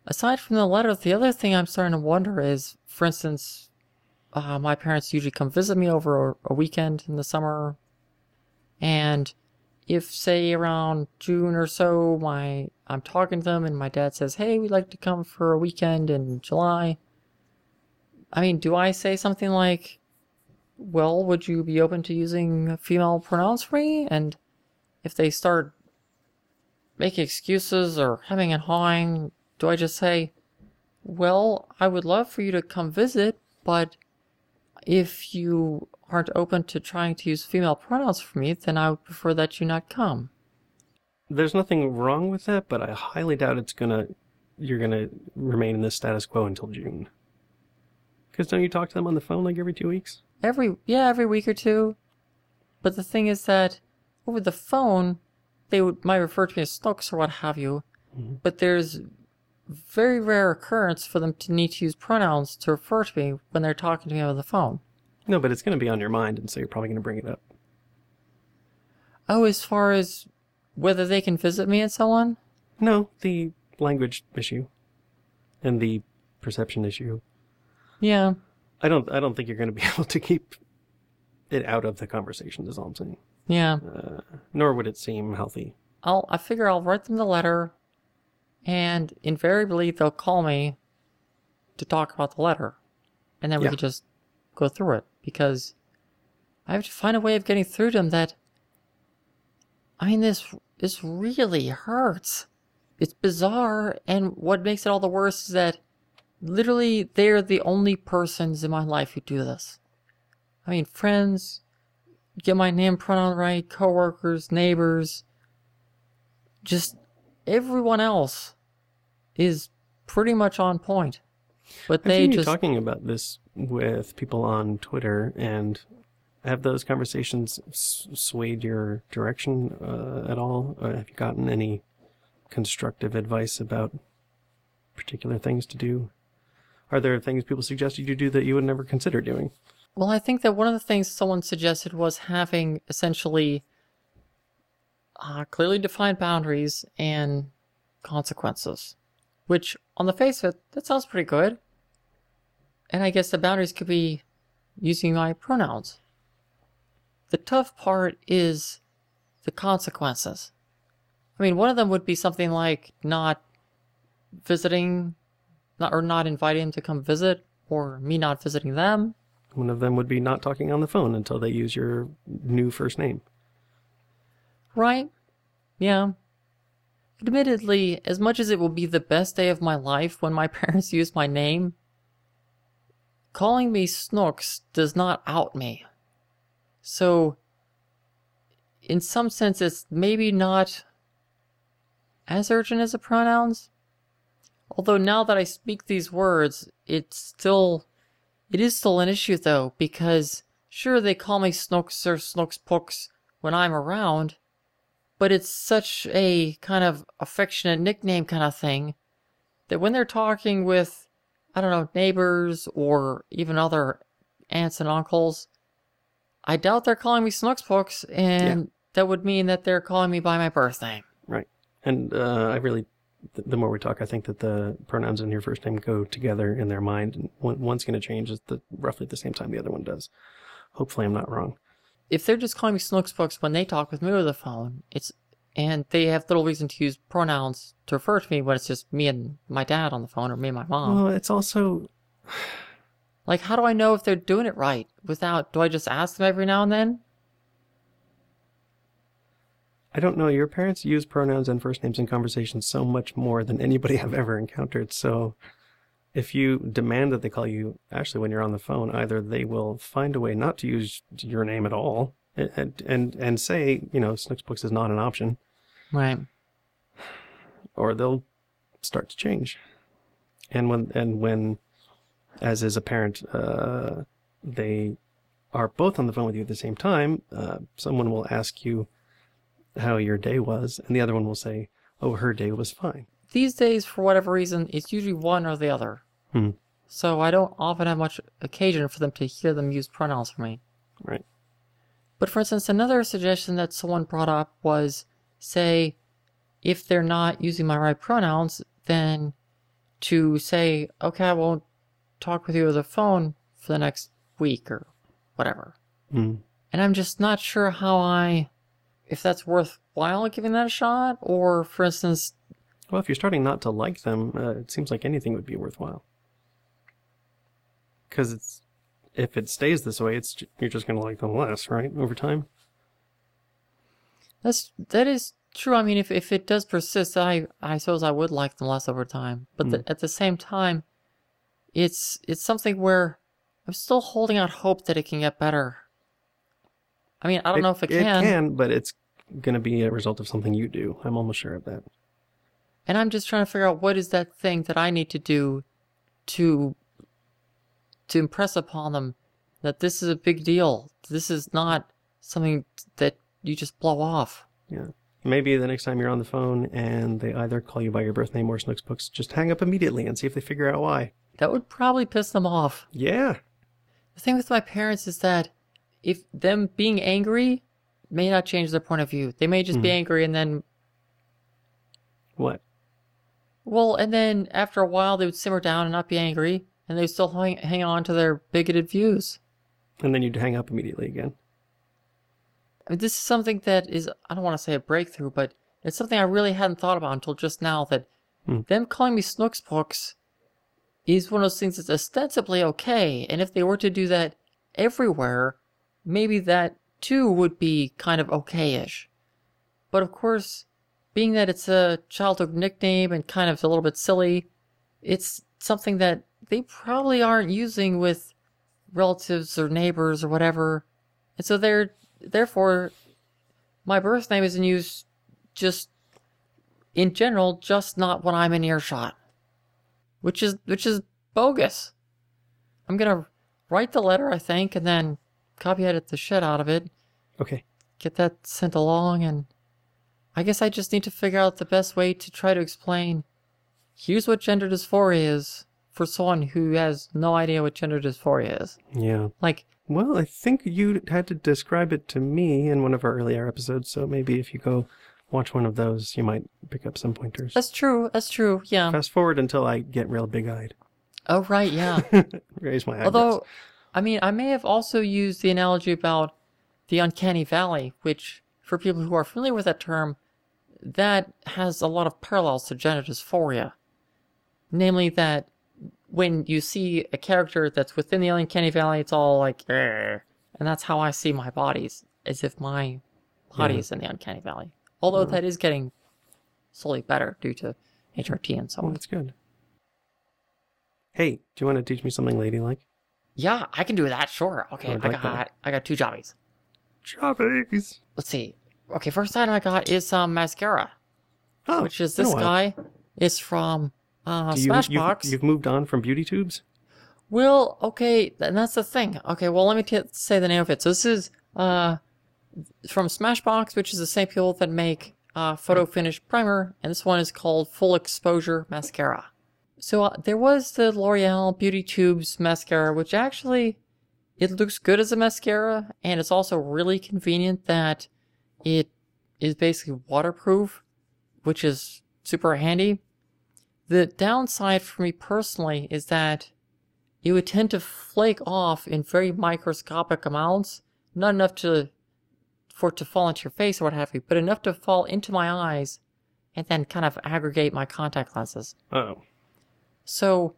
aside from the letter, the other thing I'm starting to wonder is, for instance, uh, my parents usually come visit me over a, weekend in the summer, and if say around June or so, my I'm talking to them and my dad says, "Hey, we'd like to come for a weekend in July." I mean, do I say something like, "Well, would you be open to using female pronouns for me?" And if they start making excuses or hemming and hawing, do I just say, Well, I would love for you to come visit, but if you aren't open to trying to use female pronouns for me, then I would prefer that you not come. There's nothing wrong with that, but I highly doubt it's gonna you're gonna remain in this status quo until June. Because don't you talk to them on the phone like every two weeks? Every, yeah, every week or two. But the thing is that over the phone, they would might refer to me as Snooks or what have you, Mhm. but there's very rare occurrence for them to need to use pronouns to refer to me when they're talking to me over the phone. No, but it's gonna be on your mind, and so you're probably gonna bring it up. Oh, as far as whether they can visit me and so on? No, the language issue and the perception issue. Yeah. I don't. I don't think you're going to be able to keep it out of the conversation. Is all I'm saying. Yeah. Uh, nor would it seem healthy. I'll I figure I'll write them the letter and invariably they'll call me to talk about the letter. And then we Yeah. could just go through it because I have to find a way of getting through to them that I mean this this really hurts. It's bizarre and what makes it all the worse is that literally they're the only persons in my life who do this. I mean friends, get my name pronoun right, coworkers, neighbors, just everyone else is pretty much on point. But I've they just talking about this with people on Twitter, and have those conversations swayed your direction uh, at all? Or have you gotten any constructive advice about particular things to do? Are there things people suggested you do that you would never consider doing? well, I think that one of the things someone suggested was having essentially uh, clearly defined boundaries and consequences, which on the face of it, that sounds pretty good. And I guess the boundaries could be using my pronouns. The tough part is the consequences. I mean, one of them would be something like not visiting, not, or not inviting them to come visit, or me not visiting them. One of them would be not talking on the phone until they use your new first name. Right? Yeah. Admittedly, as much as it will be the best day of my life when my parents use my name, calling me Snooks does not out me. So, in some sense, it's maybe not as urgent as the pronouns. Although now that I speak these words, it's still, it is still an issue though, because sure they call me Snooks or Snooks Pooks when I'm around, but it's such a kind of affectionate nickname kind of thing that when they're talking with, I don't know, neighbors or even other aunts and uncles, I doubt they're calling me Snooks Pooks, and that would mean that they're calling me by my birth name. Right. And uh, I really, th- the more we talk, I think that the pronouns in your first name go together in their mind. And one, one's going to change at the roughly at the same time the other one does. Hopefully, I'm not wrong. If they're just calling me Snooks Pooks when they talk with me over the phone, it's and they have little reason to use pronouns to refer to me when it's just me and my dad on the phone or me and my mom. Well, it's also Like, how do I know if they're doing it right? Without, do I just ask them every now and then? I don't know. Your parents use pronouns and first names in conversations so much more than anybody I've ever encountered. So if you demand that they call you Ashley when you're on the phone, either they will find a way not to use your name at all and and, and say, you know, Snooks Books is not an option, Right. or they'll start to change. And when and when, as is apparent, uh, they are both on the phone with you at the same time, uh, someone will ask you how your day was, and the other one will say, "Oh, her day was fine." These days, for whatever reason, it's usually one or the other. Hmm. So I don't often have much occasion for them to hear them use pronouns for me. Right. But for instance, another suggestion that someone brought up was say, if they're not using my right pronouns, then to say, okay, I won't talk with you over the phone for the next week or whatever. Hmm. And I'm just not sure how I, if that's worthwhile giving that a shot, or for instance, Well, if you're starting not to like them, uh, it seems like anything would be worthwhile. Because it's if it stays this way, it's you're just going to like them less, right? Over time. That's that is true. I mean, if if it does persist, I I suppose I would like them less over time. But the, at the same time, it's it's something where I'm still holding out hope that it can get better. I mean, I don't know if it, It can, can, but it's going to be a result of something you do. I'm almost sure of that. And I'm just trying to figure out what is that thing that I need to do to to impress upon them that this is a big deal. This is not something that you just blow off. Yeah. Maybe the next time you're on the phone and they either call you by your birth name or Snooks Books, just hang up immediately and see if they figure out why. That would probably piss them off. Yeah. The thing with my parents is that if them being angry may not change their point of view. They may just be mm-hmm. angry and then, What? Well, and then after a while they would simmer down and not be angry and they would still hang, hang on to their bigoted views. And then you'd hang up immediately again. I mean, this is something that is, I don't want to say a breakthrough, but it's something I really hadn't thought about until just now that Hmm. them calling me Snooks Books is one of those things that's ostensibly okay. And if they were to do that everywhere, maybe that too would be kind of okay-ish. But of course, being that it's a childhood nickname and kind of a little bit silly, it's something that they probably aren't using with relatives or neighbors or whatever. And so they're therefore my birth name is in use just in general, just not when I'm in earshot. Which is which is bogus. I'm gonna write the letter, I think, and then copy edit the shit out of it, Okay. get that sent along, and I guess I just need to figure out the best way to try to explain here's what gender dysphoria is for someone who has no idea what gender dysphoria is. Yeah. Like, Well, I think you had to describe it to me in one of our earlier episodes, so maybe if you go watch one of those, you might pick up some pointers. that's true, that's true, yeah. Fast forward until I get real big eyed. Oh, right, yeah. Raise my eyebrows. Although, I mean, I may have also used the analogy about the uncanny valley, which, for people who are familiar with that term, that has a lot of parallels to gender dysphoria. Namely, that when you see a character that's within the uncanny valley, it's all like, "Grr," and that's how I see my bodies, as if my body Yeah. is in the uncanny valley. Although that is getting slowly better due to HRT and so well, on. that's good. Hey, do you want to teach me something ladylike? Yeah, I can do that. Sure. Okay, oh, I'd I like that. got I got two jobbies. Choppies. let's see. Okay, first item I got is um mascara, Oh, which is this guy. It's from uh Do you, Smashbox. You've, you've moved on from beauty tubes. Well, okay, and that's the thing. Okay, well, let me t- say the name of it. So this is uh from Smashbox, which is the same people that make uh, Photo Finish Primer, and this one is called Full Exposure Mascara. So uh, there was the L'Oreal Beauty Tubes mascara, which actually it looks good as a mascara, and it's also really convenient that it is basically waterproof, which is super handy. The downside for me personally is that it would tend to flake off in very microscopic amounts, not enough to for it to fall into your face or what have you, but enough to fall into my eyes and then kind of aggregate my contact lenses. Oh, So,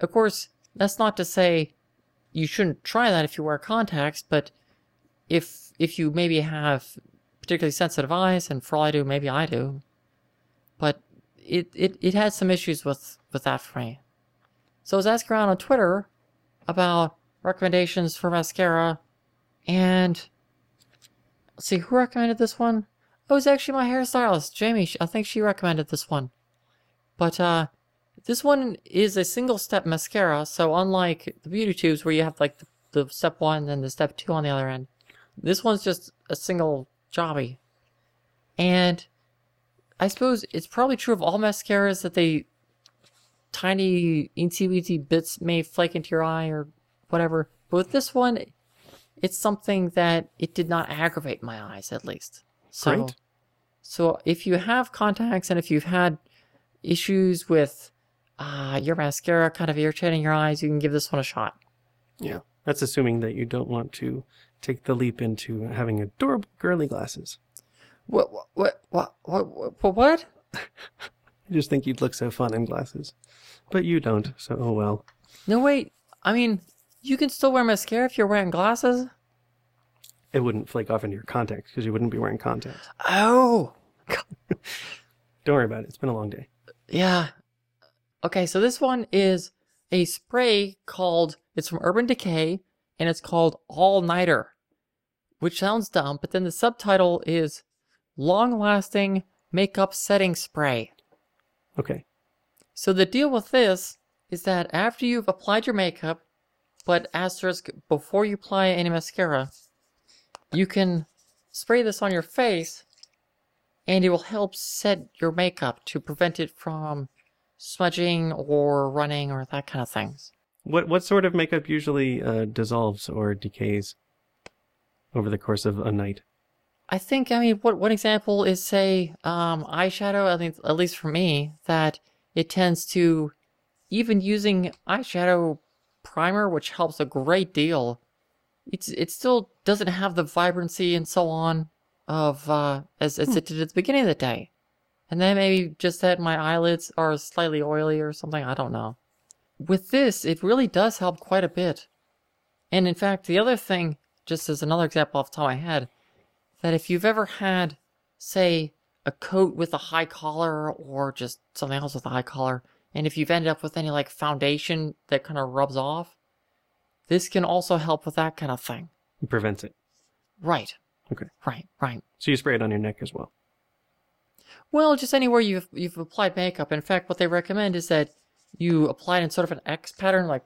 of course, that's not to say you shouldn't try that if you wear contacts, but if if you maybe have particularly sensitive eyes, and for all I do, maybe I do, but it it, it had some issues with with that for me. So I was asking around on Twitter about recommendations for mascara, and see who recommended this one. Oh, it was actually my hairstylist, Jamie. I think she recommended this one. But uh, this one is a single step mascara, so unlike the beauty tubes where you have like the, the step one and then the step two on the other end, this one's just a single jobby. And I suppose it's probably true of all mascaras that they tiny eensy weensy bits may flake into your eye or whatever. But with this one, it's something that it did not aggravate my eyes at least. So, Great. so if you have contacts and if you've had issues with uh, your mascara kind of irritating your eyes, you can give this one a shot. yeah. That's assuming that you don't want to take the leap into having adorable girly glasses. What? What? What? What? What? What? I just think you'd look so fun in glasses, but you don't. So oh well. No, wait. I mean, you can still wear mascara if you're wearing glasses. It wouldn't flake off into your contacts because you wouldn't be wearing contacts. Oh, Don't worry about it. It's been a long day. yeah. Okay, so this one is a spray called. It's from Urban Decay, and it's called All Nighter, which sounds dumb, but then the subtitle is Long Lasting Makeup Setting Spray. Okay. So the deal with this is that after you've applied your makeup, but asterisk before you apply any mascara, you can spray this on your face and it will help set your makeup to prevent it from smudging or running or that kind of things. What what sort of makeup usually uh, dissolves or decays over the course of a night? I think, I mean, what one example is say um, eyeshadow. I think, at least for me, that it tends to, even using eyeshadow primer, which helps a great deal. It's it still doesn't have the vibrancy and so on of uh, as as it did at the beginning of the day, and then maybe just that my eyelids are slightly oily or something. I don't know. With this, it really does help quite a bit. And in fact, the other thing, just as another example off the top of my head, that if you've ever had, say, a coat with a high collar or just something else with a high collar, and if you've ended up with any like foundation that kind of rubs off, this can also help with that kind of thing. It prevents it. Right. Okay. Right, right. So you spray it on your neck as well. Well, just anywhere you've you've applied makeup. In fact, what they recommend is that you apply it in sort of an X pattern, like,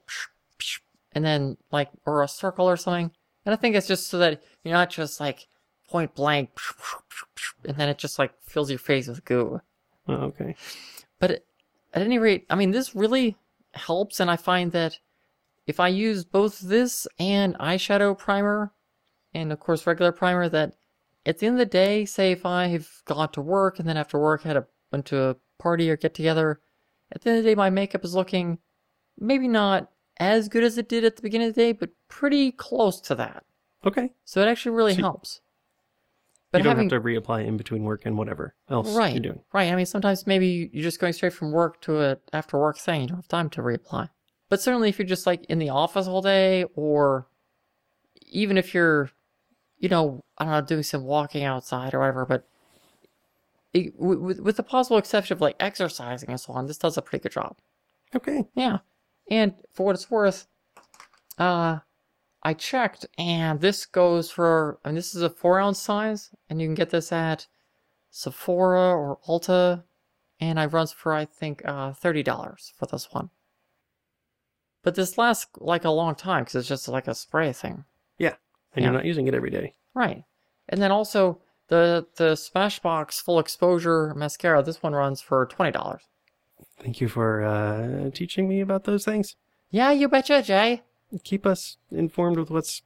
and then like or a circle or something. And I think it's just so that you're not just like point blank, and then it just like fills your face with goo. Oh, okay. But at any rate, I mean, this really helps, and I find that if I use both this and eyeshadow primer, and of course regular primer, that at the end of the day, say if I've gone to work and then after work had a went to a party or get together, at the end of the day, my makeup is looking maybe not as good as it did at the beginning of the day, but pretty close to that. Okay. So it actually really So- helps. But you don't having have to reapply in between work and whatever else right, you're doing. right. I mean, sometimes maybe you're just going straight from work to a after work thing. You don't have time to reapply. But certainly, if you're just like in the office all day, or even if you're, you know, I don't know, doing some walking outside or whatever, but it, with, with- with the possible exception of like exercising and so on, this does a pretty good job. Okay. Yeah. And for what it's worth, uh, I checked, and this goes for, I mean, this is a four ounce size, and you can get this at Sephora or Ulta, and I runs for, I think, uh, $30 for this one. But this lasts like a long time because it's just like a spray thing. Yeah. And Yeah. you're not using it every day. Right. And then also the the Smashbox full exposure mascara, this one runs for $20. Thank you for uh, teaching me about those things. Yeah, you betcha, Jay. Keep us informed with what's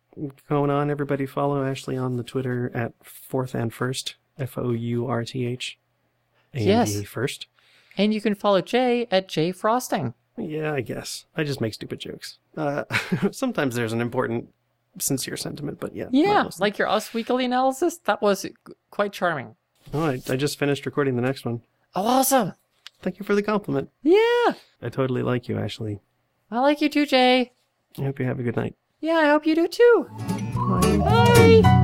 going on. Everybody follow Ashley on the Twitter at Fourth and First, F O U R T H. A N D Yes. First. And you can follow Jay at Jay Frosting. Yeah, I guess. I just make stupid jokes. Uh, sometimes there's an important, sincere sentiment, but yeah. Yeah, like your Us Weekly analysis, that was quite charming. Oh, I, I just finished recording the next one. Oh, awesome. Thank you for the compliment. Yeah, I totally like you, Ashley. I like you too, Jay. I hope you have a good night. Yeah, I hope you do too. Bye. Bye.